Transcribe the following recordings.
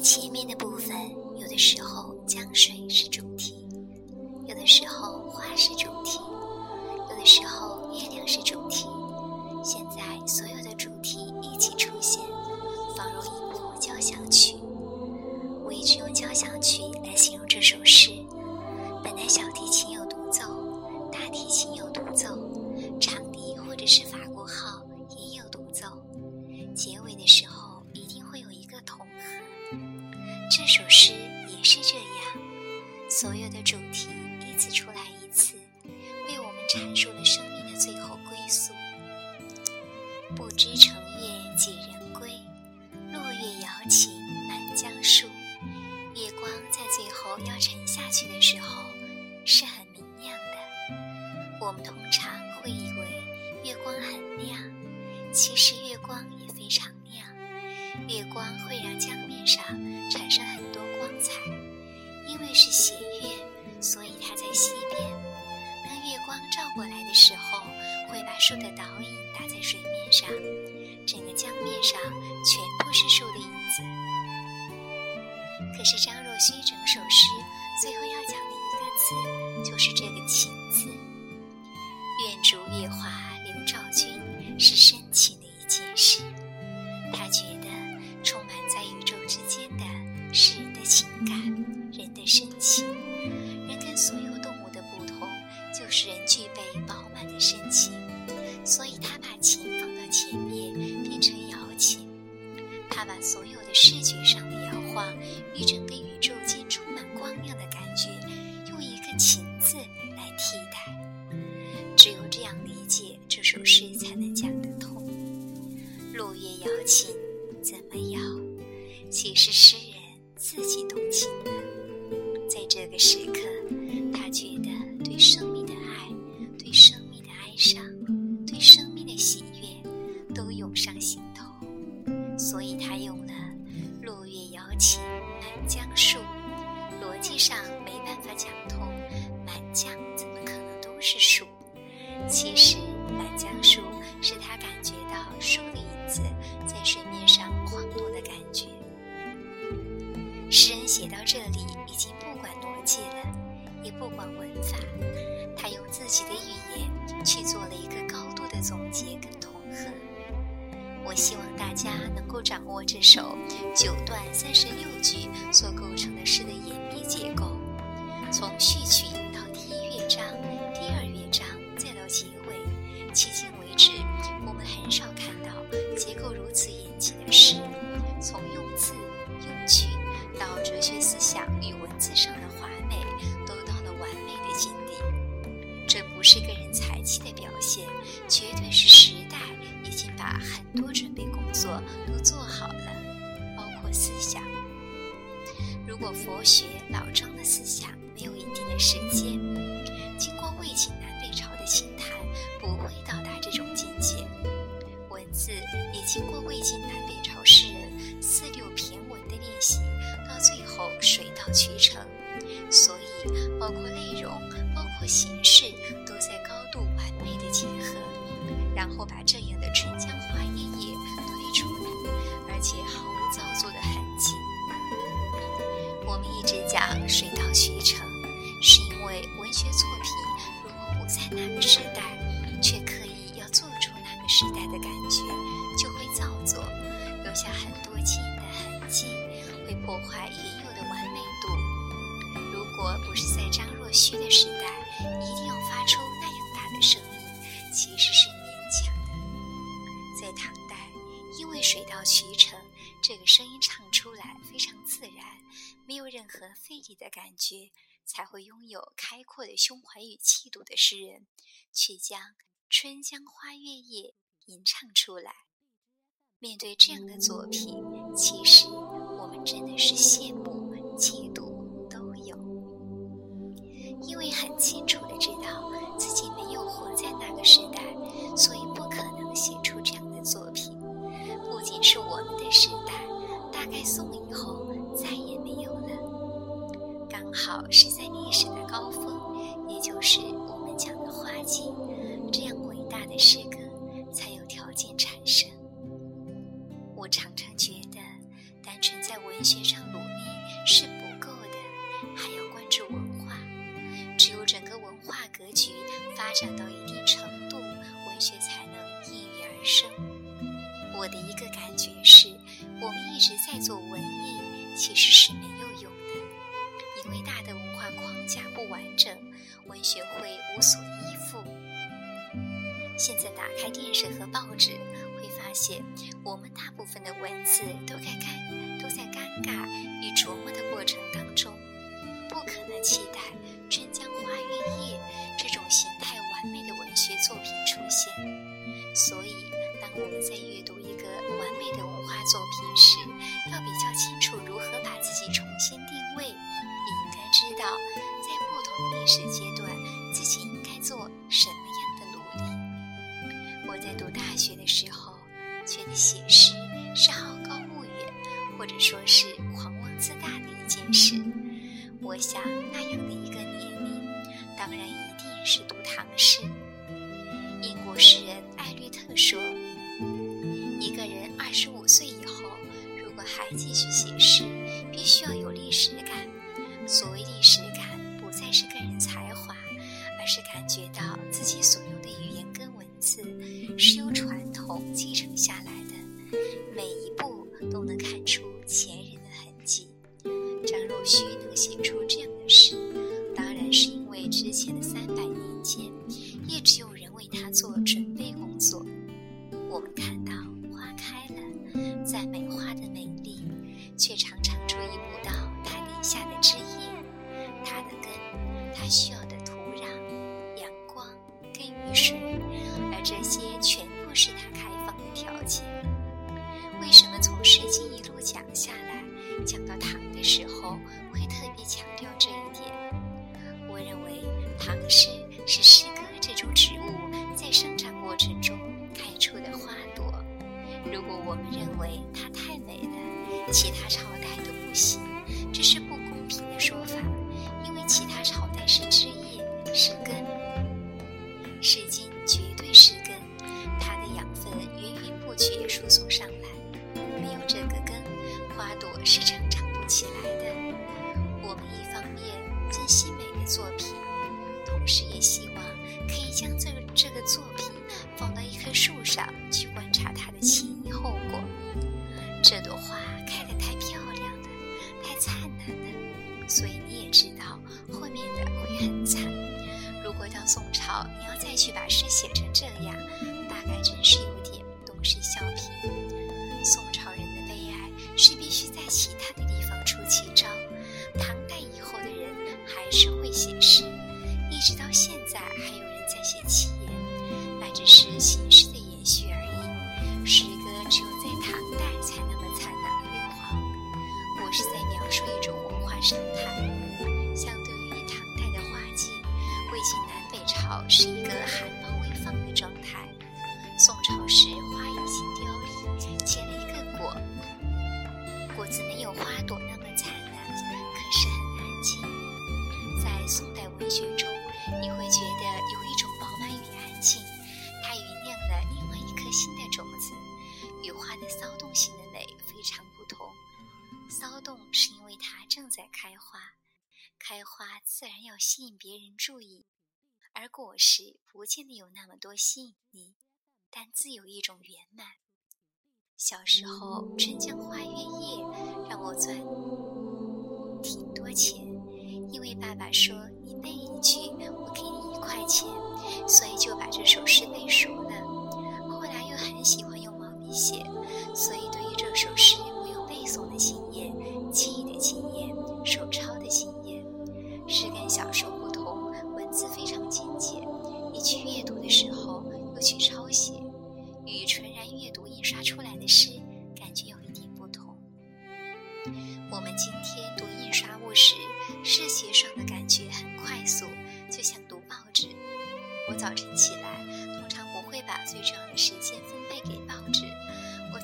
前面的部分，有的时候江水是主题，有的时候花是主题，有的时候月亮是主题。现在所有的主题一起出现，仿若一部交响曲。我一直用交响曲来形容这首诗。本来小提琴有阐述了生命的最后归宿。不知乘月几人归，落月摇情满江树。月光在最后要沉下去的时候，是很明亮的。我们通常会以为月光很亮，其实月光也非常亮。月光会让江面上产生上，整个江面上全部是树的影子。可是张若虚整首诗最后要讲的一个字，就是这个“情”字。愿逐月华流照君，是深情的一件事。他觉得充满在宇宙之间的是人的情感，人的深情。人跟所有动物的不同，就是人具备饱满的深情。所以他前面，变成摇琴。他把所有的视觉上的摇晃与整个宇宙间充满光亮的感觉，用一个“情”字来替代。只有这样理解这首诗，才能讲得通。落月摇琴怎么摇？其实诗人自己动情了。在这个时刻，去做了一个高度的总结跟统合。我希望大家能够掌握这首九段三十六句所构成的诗的严密结构，从序曲到第一乐章、第二乐章，再到结尾。迄今为止，我们很少看到结构如此严谨的诗，从用字、用句到哲学思想佛学老庄的思想没有一定的时间，经过魏晋南北朝的清谈，不会到达这种境界。文字也经过魏晋南北朝诗人四六骈文的练习，到最后水到渠成。所以，包括内容，包括形式，都在高度完美的结合，然后把这水到渠成，是因为文学作品如果不在那个时代，却刻意要做出那个时代的感觉，就会造作，留下很多记忆的痕迹，会破坏原有的完美度。如果不是在张若虚的时代，一定要发出那样大的声音，其实是勉强的。在唐代，因为水到渠成，这个声音唱出来非常自然，没有任何费力的感觉，才会拥有开阔的胸怀与气度的诗人，去将《春江花月夜》吟唱出来。面对这样的作品，其实我们真的是羡慕、嫉妒都有，因为很清楚的知道自己觉得，单纯在文学上努力是不够的，还要关注文化。只有整个文化格局发展到一定程度，文学才能应运而生。我的一个感觉是，我们一直在做文艺，其实是没有用的，因为大的文化框架不完整，文学会无所依附。现在打开电视和报纸，发现我们大部分的文字都在尴都在尴尬与琢磨的过程当中，不可能期待《春江花月夜》这种形态完美的文学作品出现。所以，当我们在阅读一个完美的文化作品时，要比较清楚如何把自己重新定位，也应该知道在不同的历史阶段，说是狂妄自大的一件事。我想那样的一个年龄，当然一定是读唐诗。我看到花开了，赞美花的美丽，却常是枝叶，是根，《诗经》。绝对是根，它的养分源源不绝输送上来，没有这个根，花朵是成长不起来的。我们一方面珍惜美的作品，同时也希望可以将这这个作品放到一棵树上去把诗写成这样，大概真是有点东施效颦。宋朝人的悲哀是必须在其他的地方出奇招。唐代以后的人还是会写诗，一直到现是一个含苞未放的状态，宋朝时花已经凋零，结了一个果，果子没有花朵那么灿烂，可是很安静。在宋代文学中，你会觉得有一种饱满与安静，它酝酿了另外一颗新的种子，与花的骚动性的美非常不同。骚动是因为它正在开花。开花自然要吸引别人注意，而果实不见得有那么多吸引力，但自有一种圆满。小时候《春江花月夜》让我赚挺多钱，因为爸爸说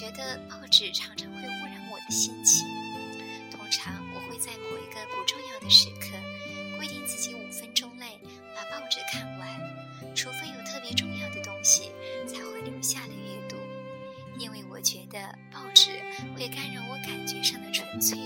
觉得报纸常常会污染我的心情。通常我会在某一个不重要的时刻。规定自己五分钟内把报纸看完，除非有特别重要的东西，才会留下来阅读。因为我觉得报纸会干扰我感觉上的纯粹